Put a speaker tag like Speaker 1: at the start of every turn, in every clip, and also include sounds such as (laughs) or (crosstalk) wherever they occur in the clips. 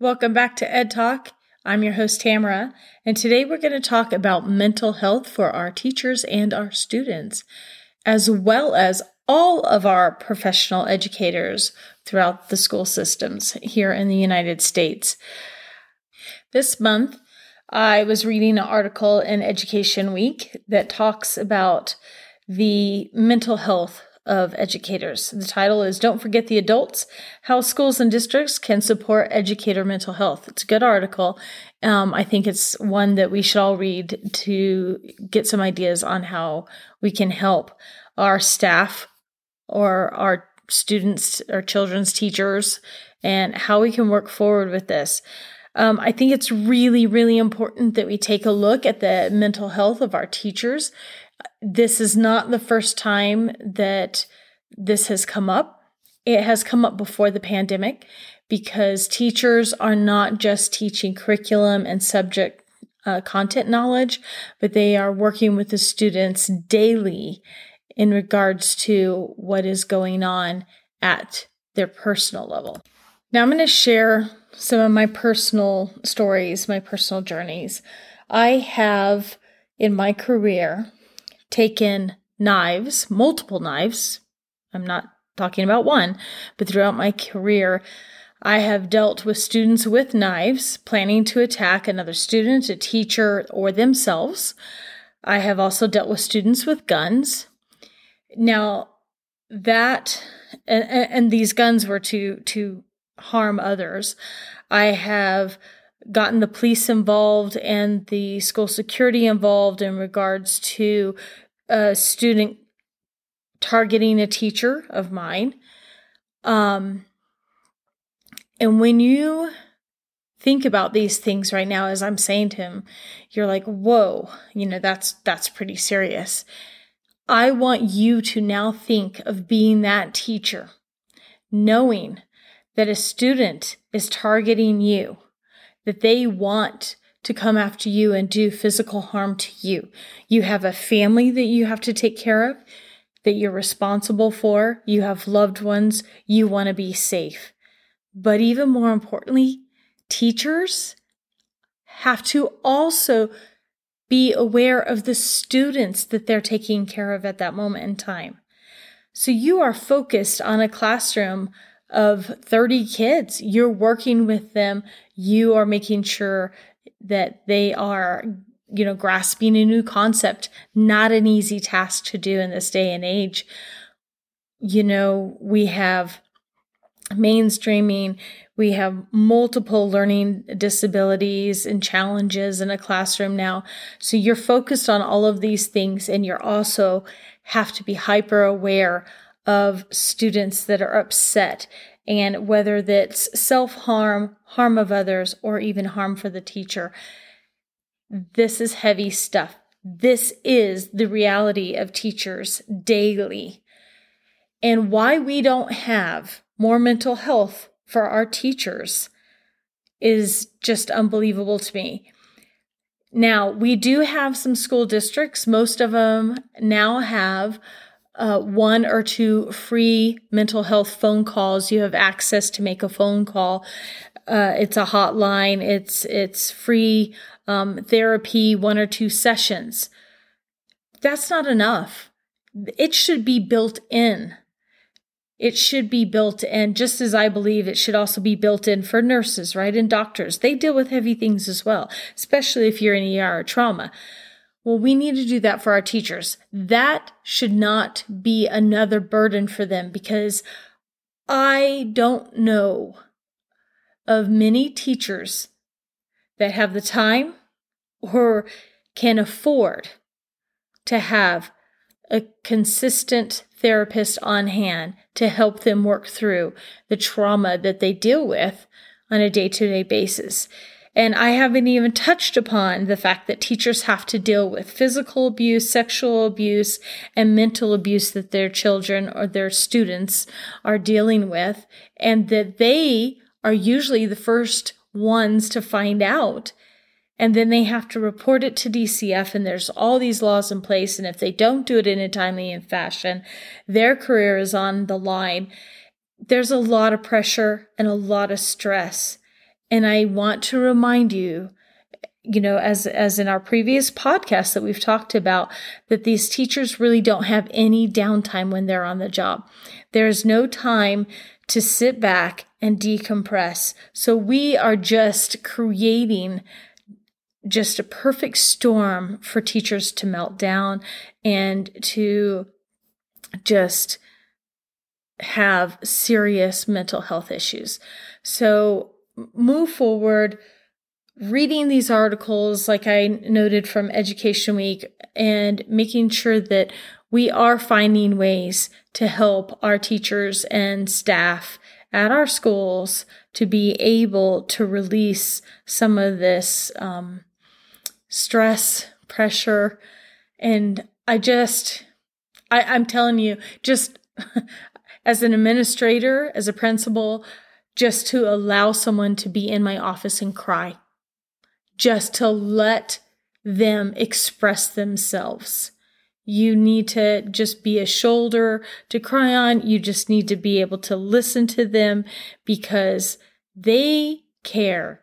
Speaker 1: Welcome back to Ed Talk. I'm your host, Tamyra, and today we're going to talk about mental health for our teachers and our students, as well as all of our professional educators throughout the school systems here in the United States. This month, I was reading an article in Education Week that talks about the mental health of educators. The title is Don't Forget the Adults How Schools and Districts Can Support Educator Mental Health. It's a good article. Um, I think it's one that we should all read to get some ideas on how we can help our staff or our students or children's teachers and how we can work forward with this. Um, I think it's really, really important that we take a look at the mental health of our teachers this is not the first time that this has come up. It has come up before the pandemic because teachers are not just teaching curriculum and subject uh, content knowledge, but they are working with the students daily in regards to what is going on at their personal level. Now, I'm going to share some of my personal stories, my personal journeys. I have in my career taken knives, multiple knives. I'm not talking about one, but throughout my career, I have dealt with students with knives planning to attack another student, a teacher, or themselves. I have also dealt with students with guns. Now, that and, and these guns were to to harm others. I have gotten the police involved and the school security involved in regards to a student targeting a teacher of mine. Um, and when you think about these things right now, as I'm saying to him, you're like, whoa, you know, that's, that's pretty serious. I want you to now think of being that teacher, knowing that a student is targeting you that they want to come after you and do physical harm to you. You have a family that you have to take care of, that you're responsible for. You have loved ones. You want to be safe. But even more importantly, teachers have to also be aware of the students that they're taking care of at that moment in time. So you are focused on a classroom of 30 kids. You're working with them. You are making sure that they are, you know, grasping a new concept. Not an easy task to do in this day and age. You know, we have mainstreaming, we have multiple learning disabilities and challenges in a classroom now. So you're focused on all of these things and you're also have to be hyper aware of students that are upset and whether that's self harm, harm of others, or even harm for the teacher. This is heavy stuff. This is the reality of teachers daily. And why we don't have more mental health for our teachers is just unbelievable to me. Now, we do have some school districts, most of them now have uh, one or two free mental health phone calls. You have access to make a phone call. Uh, it's a hotline. It's it's free um, therapy, one or two sessions. That's not enough. It should be built in. It should be built in, just as I believe it should also be built in for nurses, right? And doctors. They deal with heavy things as well, especially if you're in ER trauma. Well, we need to do that for our teachers. That should not be another burden for them because I don't know of many teachers that have the time or can afford to have a consistent therapist on hand to help them work through the trauma that they deal with on a day to day basis. And I haven't even touched upon the fact that teachers have to deal with physical abuse, sexual abuse, and mental abuse that their children or their students are dealing with, and that they are usually the first ones to find out. and then they have to report it to DCF and there's all these laws in place and if they don't do it in a timely fashion their career is on the line there's a lot of pressure and a lot of stress and I want to remind you you know as as in our previous podcast that we've talked about that these teachers really don't have any downtime when they're on the job there's no time to sit back and decompress so we are just creating just a perfect storm for teachers to melt down and to just have serious mental health issues. So move forward reading these articles like I noted from Education Week and making sure that we are finding ways to help our teachers and staff at our schools to be able to release some of this um, stress, pressure. And I just, I, I'm telling you, just (laughs) as an administrator, as a principal, just to allow someone to be in my office and cry, just to let them express themselves. You need to just be a shoulder to cry on. You just need to be able to listen to them because they care.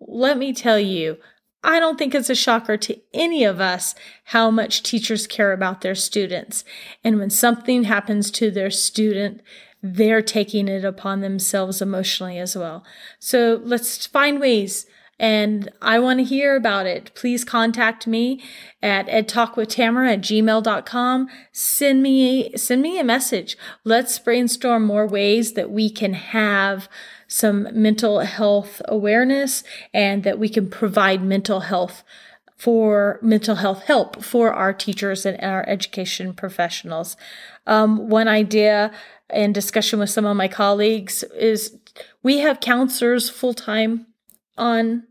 Speaker 1: Let me tell you, I don't think it's a shocker to any of us how much teachers care about their students. And when something happens to their student, they're taking it upon themselves emotionally as well. So let's find ways. And I want to hear about it. Please contact me at edtalkwithtamyra at gmail.com. Send me, send me a message. Let's brainstorm more ways that we can have some mental health awareness and that we can provide mental health for mental health help for our teachers and our education professionals. Um, one idea and discussion with some of my colleagues is we have counselors full time on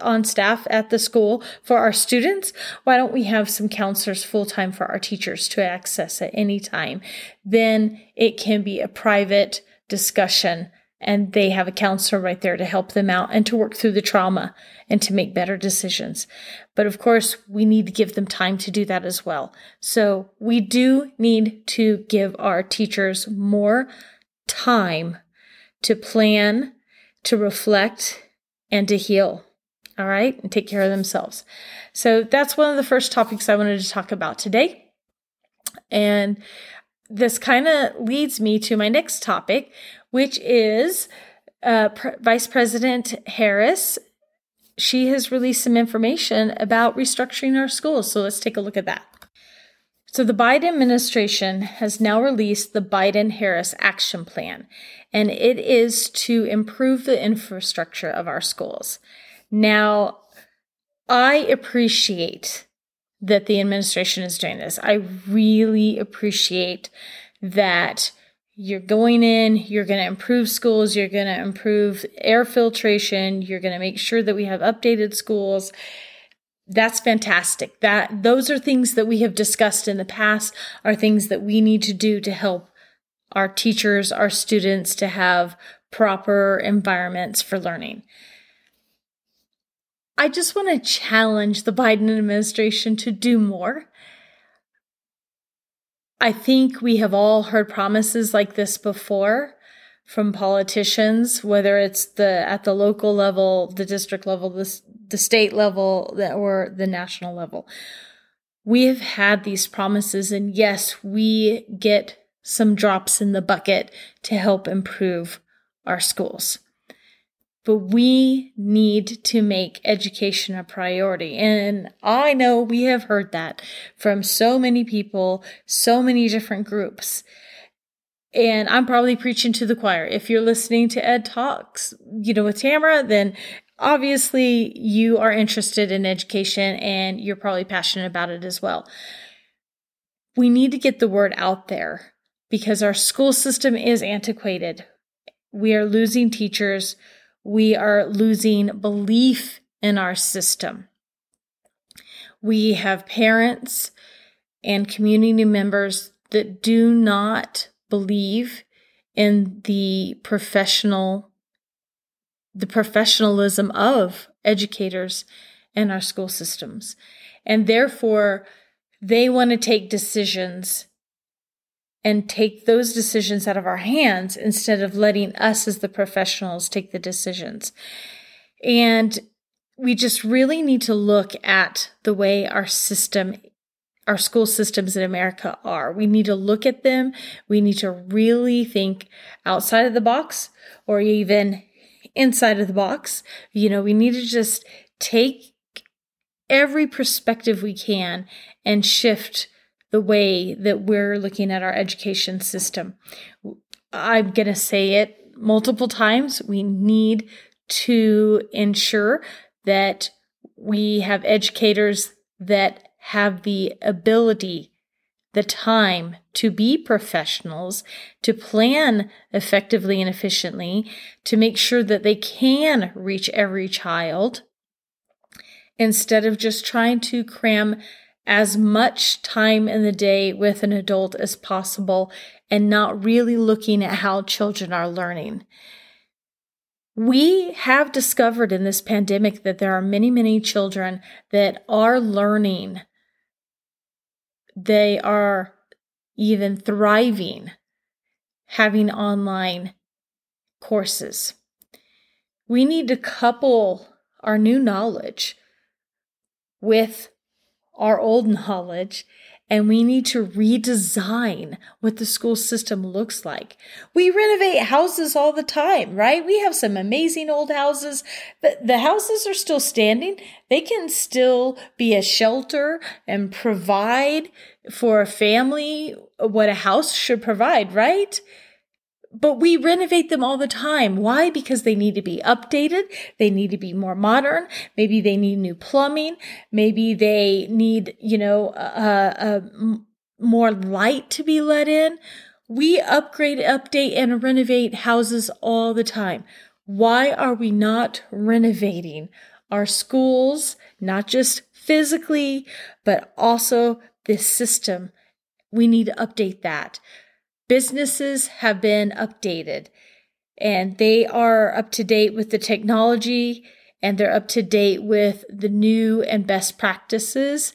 Speaker 1: on staff at the school for our students. Why don't we have some counselors full time for our teachers to access at any time? Then it can be a private discussion and they have a counselor right there to help them out and to work through the trauma and to make better decisions. But of course, we need to give them time to do that as well. So we do need to give our teachers more time to plan, to reflect, and to heal. All right, and take care of themselves. So that's one of the first topics I wanted to talk about today. And this kind of leads me to my next topic, which is uh, Vice President Harris. She has released some information about restructuring our schools. So let's take a look at that. So, the Biden administration has now released the Biden Harris Action Plan, and it is to improve the infrastructure of our schools. Now, I appreciate that the administration is doing this. I really appreciate that you're going in, you're going to improve schools, you're going to improve air filtration, you're going to make sure that we have updated schools. That's fantastic. That those are things that we have discussed in the past are things that we need to do to help our teachers, our students to have proper environments for learning. I just want to challenge the Biden administration to do more. I think we have all heard promises like this before from politicians, whether it's the at the local level, the district level, the, the state level, or the national level. We have had these promises, and yes, we get some drops in the bucket to help improve our schools. But we need to make education a priority. And I know we have heard that from so many people, so many different groups. And I'm probably preaching to the choir. If you're listening to Ed Talks, you know, with Tamyra, then obviously you are interested in education and you're probably passionate about it as well. We need to get the word out there because our school system is antiquated. We are losing teachers we are losing belief in our system. We have parents and community members that do not believe in the professional the professionalism of educators in our school systems. And therefore, they want to take decisions and take those decisions out of our hands instead of letting us as the professionals take the decisions. And we just really need to look at the way our system our school systems in America are. We need to look at them. We need to really think outside of the box or even inside of the box. You know, we need to just take every perspective we can and shift the way that we're looking at our education system. I'm going to say it multiple times. We need to ensure that we have educators that have the ability, the time to be professionals, to plan effectively and efficiently, to make sure that they can reach every child instead of just trying to cram as much time in the day with an adult as possible and not really looking at how children are learning. We have discovered in this pandemic that there are many, many children that are learning they are even thriving having online courses. We need to couple our new knowledge with our old knowledge and we need to redesign what the school system looks like. We renovate houses all the time, right? We have some amazing old houses. but the houses are still standing. They can still be a shelter and provide for a family what a house should provide, right? But we renovate them all the time. Why? Because they need to be updated. They need to be more modern. Maybe they need new plumbing. Maybe they need, you know, a, more light to be let in. We upgrade, update, and renovate houses all the time. Why are we not renovating our schools, not just physically, but also this system? We need to update that businesses have been updated and they are up to date with the technology and they're up to date with the new and best practices.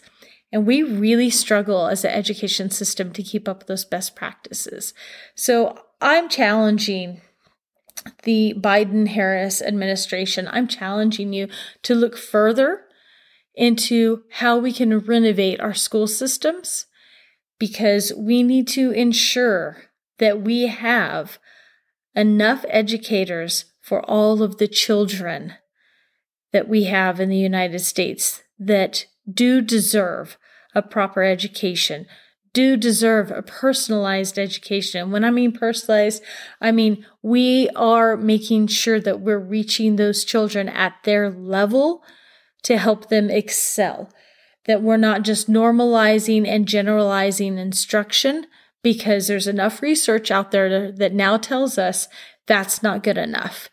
Speaker 1: And we really struggle as an education system to keep up with those best practices. So I'm challenging the Biden Harris administration. I'm challenging you to look further into how we can renovate our school systems because we need to ensure that we have enough educators for all of the children that we have in the United States that do deserve a proper education, do deserve a personalized education. And When I mean personalized, I mean we are making sure that we're reaching those children at their level to help them excel that we're not just normalizing and generalizing instruction because there's enough research out there to, that now tells us that's not good enough.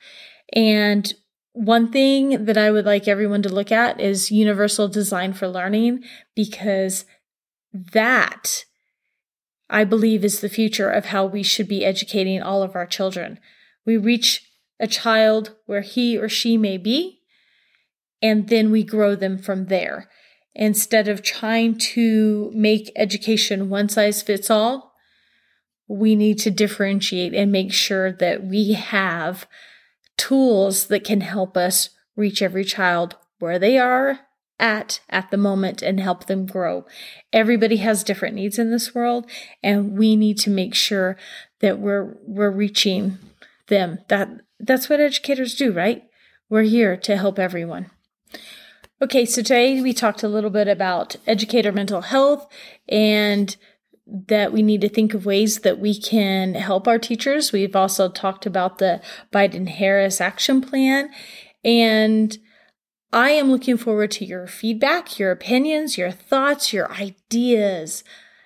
Speaker 1: And one thing that I would like everyone to look at is universal design for learning because that I believe is the future of how we should be educating all of our children. We reach a child where he or she may be, and then we grow them from there instead of trying to make education one size fits all, we need to differentiate and make sure that we have tools that can help us reach every child where they are at at the moment and help them grow. Everybody has different needs in this world and we need to make sure that we're we're reaching them. That that's what educators do, right? We're here to help everyone. Okay, so today we talked a little bit about educator mental health and that we need to think of ways that we can help our teachers. We've also talked about the Biden Harris action plan. And I am looking forward to your feedback, your opinions, your thoughts, your ideas.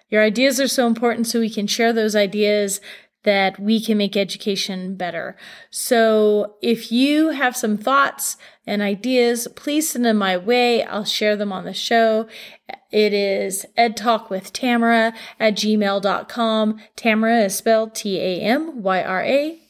Speaker 1: Your ideas are so important so we can share those ideas that we can make education better. So if you have some thoughts and ideas, please send them my way. I'll share them on the show. It is edtalkwithtamyra at gmail.com. Tamyra is spelled T-A-M-Y-R-A.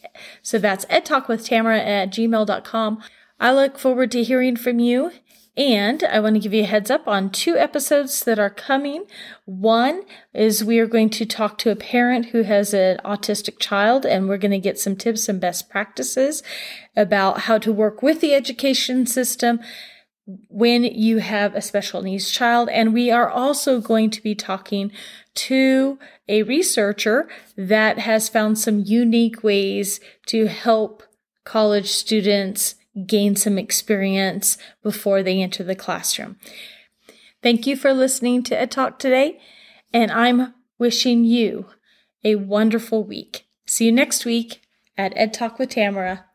Speaker 1: So that's edtalkwithtamyra at gmail.com. I look forward to hearing from you And I want to give you a heads up on two episodes that are coming. One is we are going to talk to a parent who has an autistic child, and we're going to get some tips and best practices about how to work with the education system when you have a special needs child. And we are also going to be talking to a researcher that has found some unique ways to help college students gain some experience before they enter the classroom. Thank you for listening to Ed Talk today, and I'm wishing you a wonderful week. See you next week at Ed Talk with Tamyra.